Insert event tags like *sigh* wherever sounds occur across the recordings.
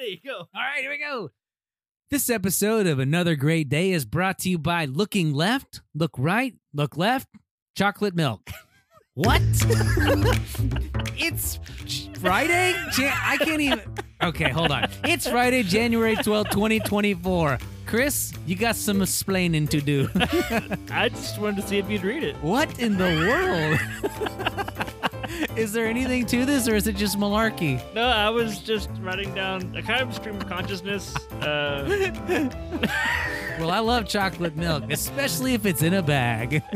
ready. Go. All right, here we go. This episode of Another Great Day is brought to you by Looking Left, Look Right, Look Left, Chocolate Milk. *laughs* What? *laughs* it's Friday? Jan- I can't even. Okay, hold on. It's Friday, January twelfth, 2024. Chris, you got some explaining to do. *laughs* I just wanted to see if you'd read it. what in the world? *laughs* is there anything to this, or is it just malarkey? No, I was just writing down a kind of stream of consciousness. Uh, *laughs* Well, I love chocolate milk, especially if it's in a bag. *laughs*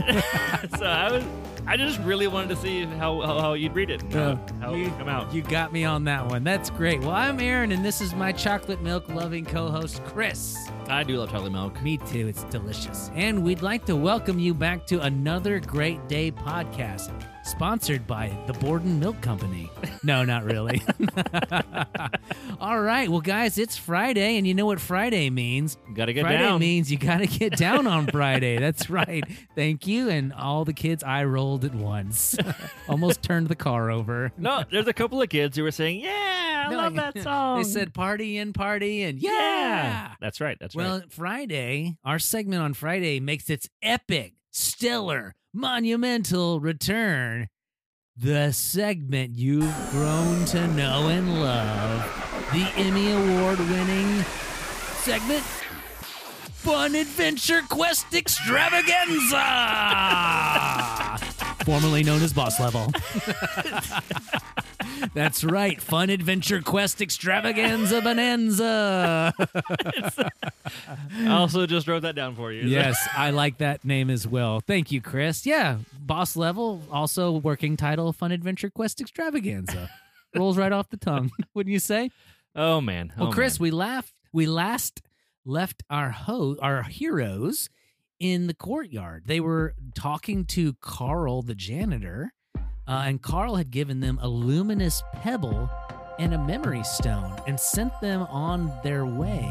so I was, I just really wanted to see how how, how you'd read it, and how, how it you, would come out. you got me on that one. That's great. Well, I'm Aaron, and this is my chocolate milk loving co host, Chris. I do love chocolate milk. Me too. It's delicious. And we'd like to welcome you back to another Great Day podcast, sponsored by the Borden Milk Company. *laughs* No, not really. *laughs* All right. Well, guys, it's Friday, and you know what Friday means. Gotta get Friday down. means you got to get down on *laughs* Friday. That's right. Thank you. And all the kids, I rolled at once. *laughs* Almost turned the car over. no, there's a couple of kids who were saying, "Yeah, I No, love that *laughs* song." They said party and party and yeah. That's right. That's right. Well, right. Friday, our segment on Friday makes its epic, stellar, monumental return. The segment you've grown to know and love. The Emmy Award winning segment Fun Adventure Quest Extravaganza! *laughs* Formerly known as Boss Level. *laughs* That's right, Fun Adventure Quest Extravaganza Bonanza. *laughs* I also just wrote that down for you. yes, I like that name as well. Thank you, Chris. Yeah, boss level, also working title Fun Adventure Quest Extravaganza. *laughs* Rolls right off the tongue, wouldn't you say? Oh man. Well, oh, Chris, man. we laughed. We last left our ho- our heroes in the courtyard. They were talking to Carl, the janitor, uh, and Carl had given them a luminous pebble and a memory stone, and sent them on their way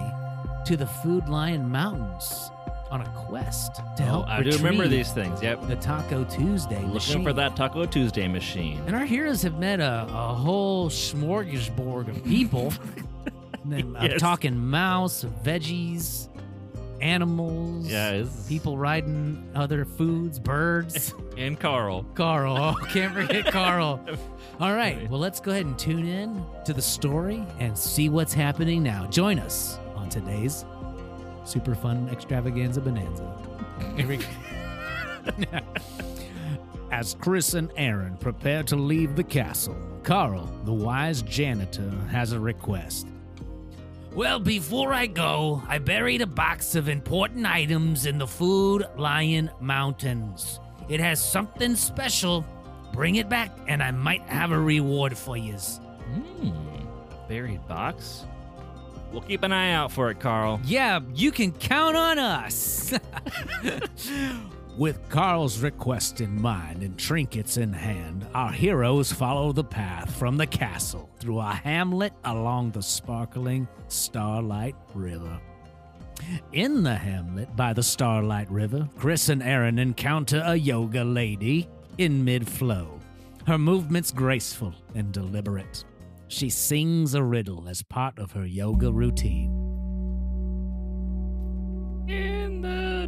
to the Food Lion Mountains on a quest to Oh, help. I do remember these things. Yep. The Taco Tuesday Looking machine. for that Taco Tuesday machine. And our heroes have met a, a whole smorgasbord of people. *laughs* I'm Yes. talking mouse, veggies, animals, Yeah, it's- people riding other foods, birds. *laughs* And Carl. Carl, oh, can't forget Carl. *laughs* All right, Right. well, let's go ahead and tune in to the story and see what's happening now. Join us on today's super fun extravaganza bonanza. Here we go. *laughs* As Chris and Aaron prepare to leave the castle, Carl, the wise janitor, has a request. Well, before I go, I buried a box of important items in the Food Lion Mountains. It has something special. Bring it back, and I might have a reward for yous. Hmm. Buried box. We'll keep an eye out for it, Carl. Yeah, you can count on us. *laughs* With Carl's request in mind and trinkets in hand, our heroes follow the path from the castle through a hamlet along the sparkling Starlight River. In the hamlet by the Starlight River, Chris and Aaron encounter a yoga lady in mid flow. Her movements graceful and deliberate. She sings a riddle as part of her yoga routine.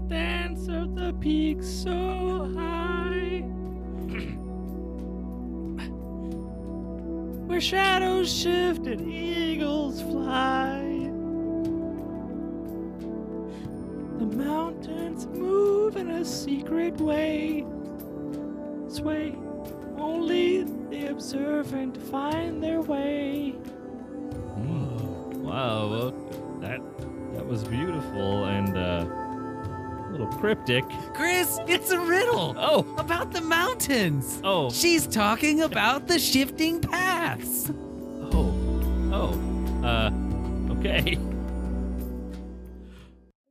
Dance of the peak so high, *coughs* where shadows shift and eagles fly, the mountains move in a secret way. Sway, only the observant find their way. Wow, well, that that was beautiful and uh, little cryptic. Chris, it's a riddle Oh, about the mountains. oh, She's talking about the shifting paths. oh, oh. Uh, okay.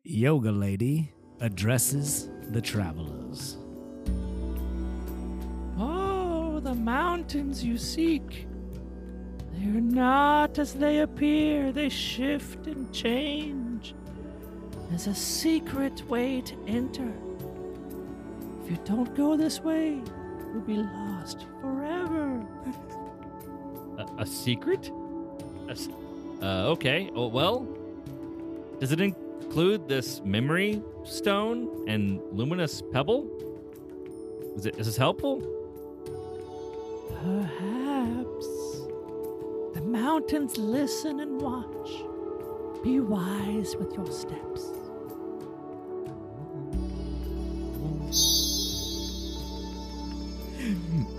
Yoga Lady addresses the travelers. Oh, the mountains you seek. They're not as they appear, they shift and change. There's a secret way to enter. If you don't go this way, you'll be lost forever. A, a secret? A, Uh, okay. Oh, well, does it include this memory stone and luminous pebble? Is it is this helpful? Perhaps. The mountains listen and watch. Be wise with your steps.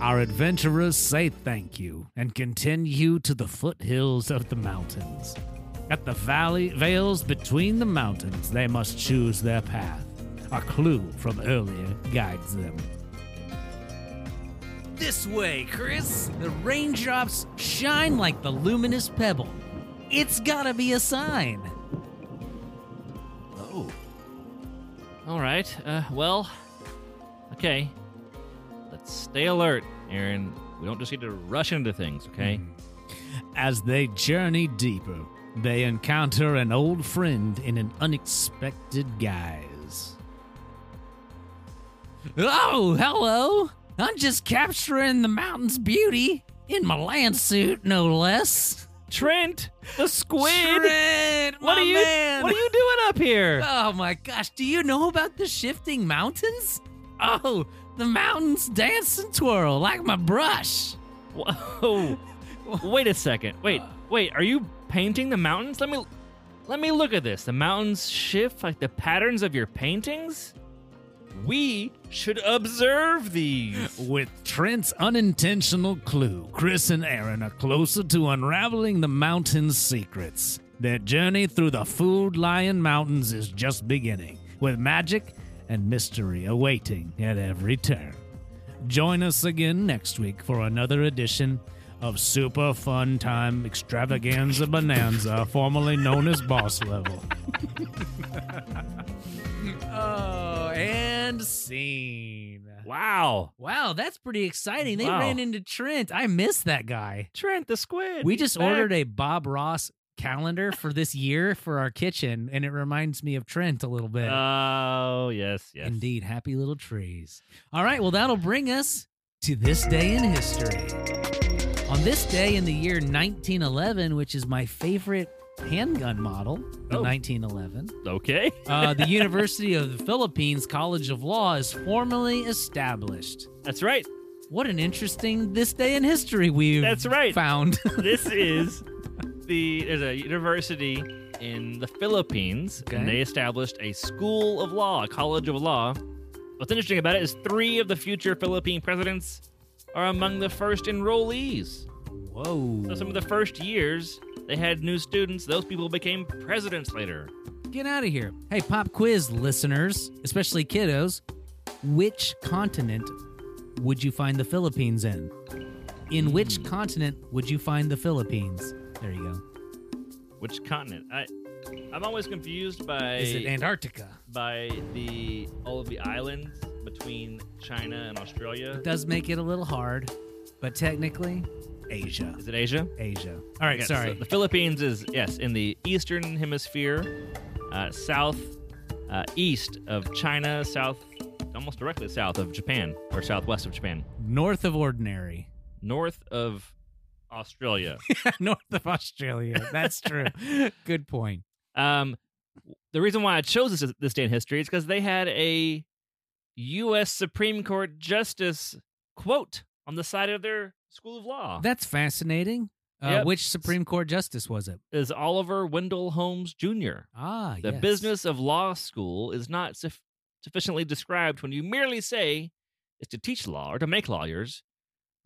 Our adventurers say thank you and continue to the foothills of the mountains. At the valley vales between the mountains, they must choose their path. A clue from earlier guides them. This way, Chris. The raindrops shine like the luminous pebble. It's gotta be a sign. Oh. All right. Uh, well, okay. Let's stay alert, Aaron. We don't just need to rush into things, okay? Mm-hmm. As they journey deeper, they encounter an old friend in an unexpected guise. Oh, hello! I'm just capturing the mountain's beauty in my land suit, no less. Trent, the squid. Trent, what my are you? man. What are you doing up here? Oh my gosh, do you know about the shifting mountains? Oh, the mountains dance and twirl like my brush. Whoa! Wait a second. Wait, wait. Are you painting the mountains? Let me, let me look at this. The mountains shift like the patterns of your paintings. We should observe these. *laughs* With Trent's unintentional clue, Chris and Aaron are closer to unraveling the mountain's secrets. Their journey through the Food Lion Mountains is just beginning, with magic and mystery awaiting at every turn. Join us again next week for another edition of Super Fun Time Extravaganza Bonanza, formerly known as Boss Level. *laughs* oh, and scene. Wow, Wow, that's pretty exciting. They Wow. ran into Trent. I miss that guy. Trent the squid. We just back. ordered a Bob Ross calendar for this year for our kitchen, and it reminds me of Trent a little bit. Oh yes, yes. Indeed, happy little trees. All right, well, that'll bring us to this day in history. On this day in the year 1911, which is my favorite handgun model, the Oh. 1911, Okay. uh, the *laughs* University of the Philippines College of Law is formally established. That's right. What an interesting this day in history we've That's right. found. this *laughs* is the there's a university in the Philippines, Okay. and they established a school of law, a college of law. What's interesting about it is three of the future Philippine presidents are among the first enrollees. Whoa. So some of the first years they had new students. Those people became presidents later. Get out of here. Hey, pop quiz listeners, especially kiddos, which continent would you find the Philippines in? In which hmm. continent would you find the Philippines? There you go. Which continent? I I'm always confused by Is it Antarctica? by the all of the islands between China and Australia. It does make it a little hard, but technically, Asia. Is it Asia? Asia. All right, Yes, sorry. so the Philippines is yes in the eastern hemisphere, uh, south uh, east of China, south almost directly south of Japan or southwest of Japan, North of ordinary. north of Australia. *laughs* North of Australia. That's true. *laughs* Good point. um, the reason why I chose this this day in history is because they had a U.S. Supreme Court justice quote on the side of their school of law. That's fascinating. Uh, Yep. Which Supreme Court justice was it? is Oliver Wendell Holmes Jr. Ah, The yes. business of law school is not suf- sufficiently described when you merely say it's to teach law or to make lawyers,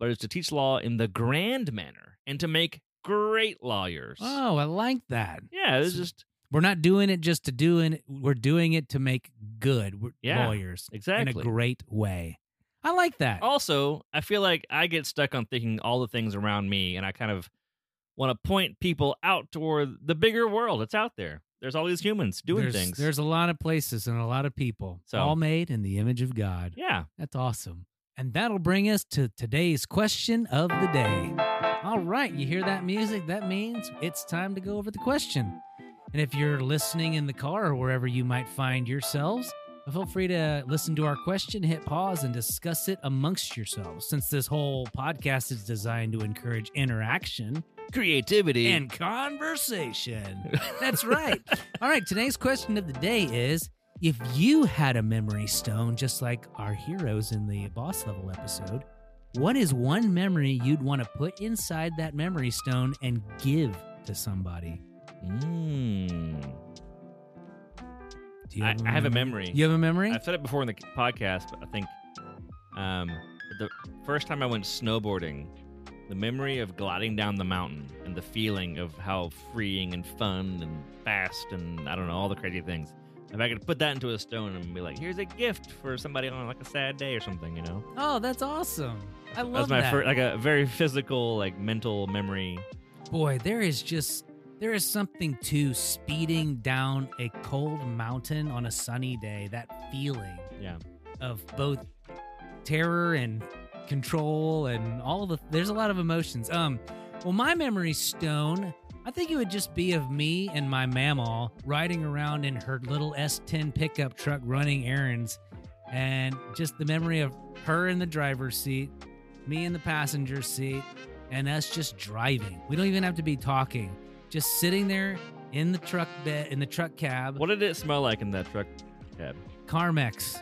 but it's to teach law in the grand manner and to make great lawyers. Oh, I like that. yeah, it's just We're not doing it just to do it. We're doing it to make good Yeah, lawyers in a great way. I like that. also, I feel like I get stuck on thinking all the things around me, and I kind of want to point people out toward the bigger world that's out there. There's all these humans doing there's, things. There's a lot of places and a lot of people, So- all made in the image of God. yeah. That's awesome. And that'll bring us to today's question of the day. All right, you hear that music? That means it's time to go over the question. And if you're listening in the car or wherever you might find yourselves, feel free to listen to our question, hit pause, and discuss it amongst yourselves. Since this whole podcast is designed to encourage interaction, creativity. and conversation. That's right. All right, today's question of the day is if you had a memory stone, just like our heroes in the boss level episode, what is one memory you'd want to put inside that memory stone and give to somebody? Mm. Do you I, I have a memory. You have a memory? I've said it before in the podcast, but I think um, the first time I went snowboarding, the memory of gliding down the mountain and the feeling of how freeing and fun and fast and I don't know all the crazy things. If I could put that into a stone and be like, "Here's a gift for somebody on like a sad day or something," you know, oh, that's awesome. I love that was my that. first, like a very physical, like mental memory. Boy, there is just there is something to speeding down a cold mountain on a sunny day. That feeling Yeah, of both terror and control and all the there's a lot of emotions. Um well my memory stone, I think it would just be of me and my mamaw riding around in her little S10 pickup truck running errands and just the memory of her in the driver's seat, me in the passenger seat, and us just driving. We don't even have to be talking. Just sitting there in the truck bed in the truck cab. what did it smell like in that truck cab? Carmex.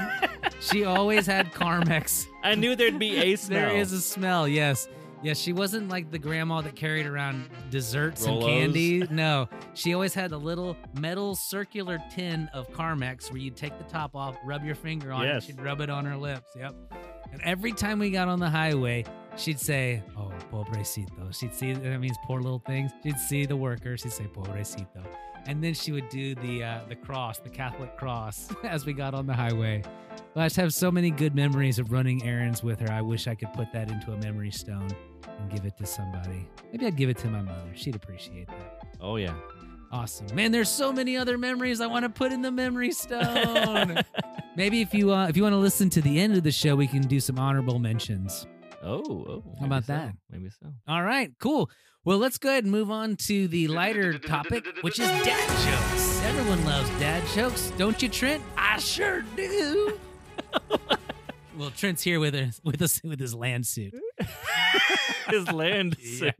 *laughs* she always had Carmex. I knew there'd be a smell. There is a smell, yes. Yes, she wasn't like the grandma that carried around desserts and Rolos? candy. *laughs* No, she always had a little metal circular tin of Carmex where you'd take the top off, rub your finger on it, she'd rub it on her lips. Yep. And every time we got on the highway, she'd say, "Oh, pobrecito." She'd see that means poor little things. She'd see the worker. She'd say, "Pobrecito," and then she would do the uh, the cross, the Catholic cross, *laughs* as we got on the highway. Well, I just have so many good memories of running errands with her. I wish I could put that into a memory stone and give it to somebody. Maybe I'd give it to my mother. She'd appreciate that. Oh yeah. Awesome, man. There's so many other memories I want to put in the memory stone. *laughs* Maybe if you uh, if you want to listen to the end of the show, we can do some honorable mentions. Oh, oh How about so. that? Maybe so. All right, cool. Well, let's go ahead and move on to the *laughs* lighter topic, which is dad jokes. Everyone loves dad jokes, don't you, Trent? I sure do. *laughs* well, Trent's here with us with us with his land suit. *laughs* His land Yeah.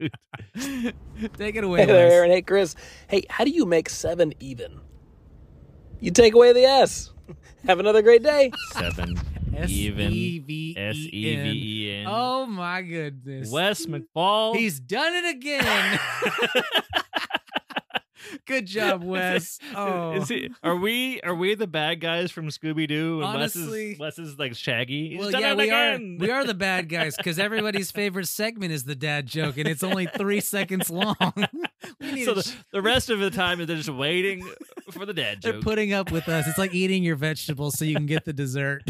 suit. Take it away. Hey there, Wes. Aaron. Hey, Chris. Hey, how do you make seven even? You take away the S. Have another great day. Seven. Even. S-E-V-E-N. S E V E N. Oh my goodness. Wes McFall. He's done it again. *laughs* Good job, Wes. *laughs* Oh. Is he, are we are we the bad guys from Scooby Doo? Honestly- Wes is, Wes is like Shaggy. He's well, done yeah, it we again. are. We are the bad *laughs* guys because everybody's favorite segment is the dad joke, and it's only three seconds long. we need so to the, the rest of the time they're just waiting for the dad joke. They're putting up with us. It's like eating your vegetables so you can get the dessert.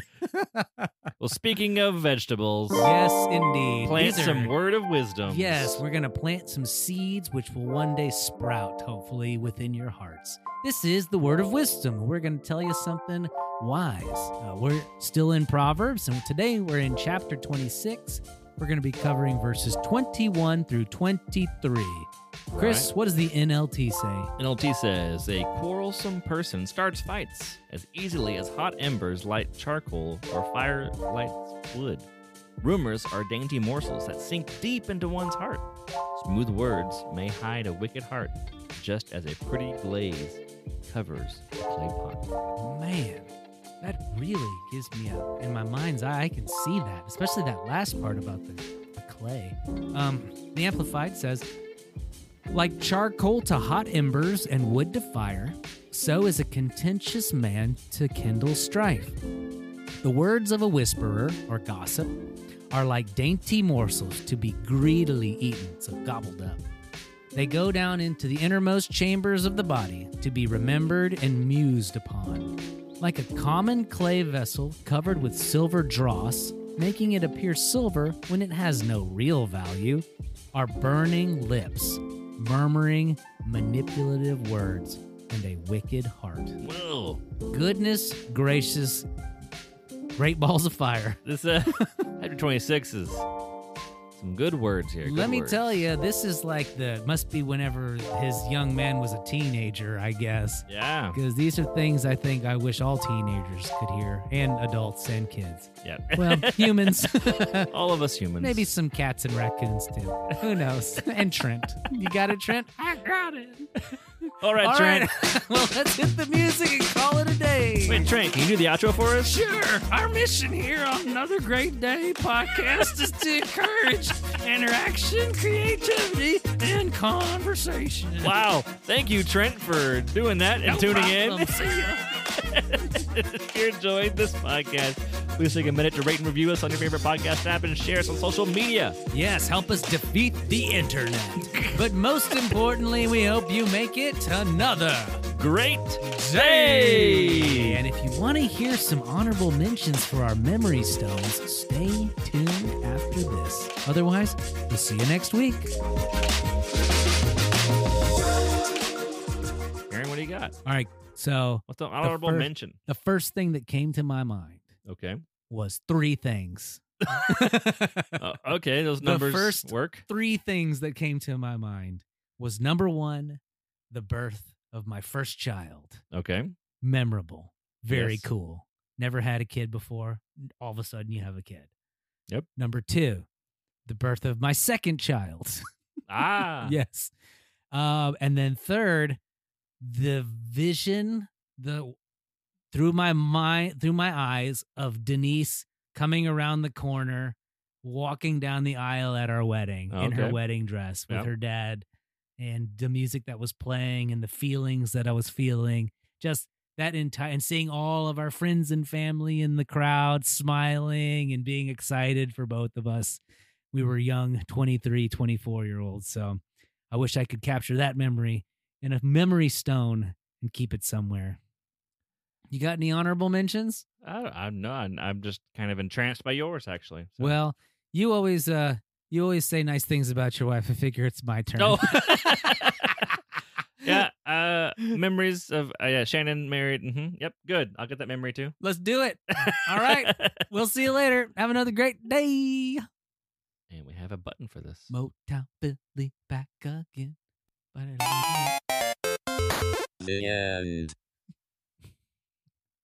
Well, speaking of vegetables, yes, indeed. plant These are- some word of wisdom. Yes, we're going to plant some seeds which will one day sprout, hopefully, within your hearts. This is the word of wisdom. We're going to tell you something wise. Uh, we're still in Proverbs, and today we're in chapter 26. We're going to be covering verses 21 through 23. Chris, what does the NLT say? NLT says a quarrelsome person starts fights as easily as hot embers light charcoal or fire lights wood. Rumors are dainty morsels that sink deep into one's heart. Smooth words may hide a wicked heart, just as a pretty glaze covers a clay pot. Man, that really gives me a, in my mind's eye, I can see that, especially that last part about the, the clay. Um, the Amplified says, like charcoal to hot embers and wood to fire, so is a contentious man to kindle strife. The words of a whisperer or gossip are like dainty morsels to be greedily eaten, so gobbled up. They go down into the innermost chambers of the body to be remembered and mused upon. Like a common clay vessel covered with silver dross, making it appear silver when it has no real value, are burning lips, murmuring manipulative words, and a wicked heart. Whoa! Goodness gracious, great balls of fire. This uh, *laughs* chapter 26 is some Some good words here. Let me words. tell you, this is like the must be whenever his young man was a teenager, I guess. Yeah. Because these are things I think I wish all teenagers could hear, and adults and kids. Yeah. Well, *laughs* humans. *laughs* All of us humans. Maybe some cats and raccoons too. Who knows? And Trent. You got it, Trent? I got it. All right, All Trent. right. *laughs* well, let's hit the music and call it a day. Wait, Trent, can you do the outro for us? Sure. Our mission here on Another Great Day podcast is to encourage interaction, creativity, and conversation. Wow. Thank you, Trent, for doing that and No tuning problem. in. See ya. *laughs* if you're enjoying this podcast, please take a minute to rate and review us on your favorite podcast app and share us on social media. Yes, help us defeat the internet. but most importantly, we hope you make it another Great day. And if you want to hear some honorable mentions for our memory stones, stay tuned after this. Otherwise, we'll see you next week. Aaron, what do you got? All right. So What's the honorable first- mention? the first thing that came to my mind Okay. was three things. *laughs* Uh, okay, those The numbers first- work. three things that came to my mind was number one, the birth of my first child. Okay. Memorable. Very Yes. cool. Never had a kid before. All of a sudden, you have a kid. Yep. Number two, the birth of my second child. Ah. *laughs* yes. Um, and then third, the vision, the through my mind, through my eyes of Denise coming around the corner, walking down the aisle at our wedding in her wedding dress with Yep. her dad, and the music that was playing and the feelings that I was feeling. Just that entire and seeing all of our friends and family in the crowd smiling and being excited for both of us we were young 23 24 year olds so i wish i could capture that memory in a memory stone and keep it somewhere you got any honorable mentions I, I'm not. I'm just kind of entranced by yours, actually. So- well you always uh you always say nice things about your wife i figure it's my turn No. *laughs* *laughs* yeah. Uh, memories of uh, yeah, Shannon married. hmm Yep. Good. I'll get that memory too. let's do it *laughs* all right we'll see you later have another great day and we have a button for this. motown billy back again The end.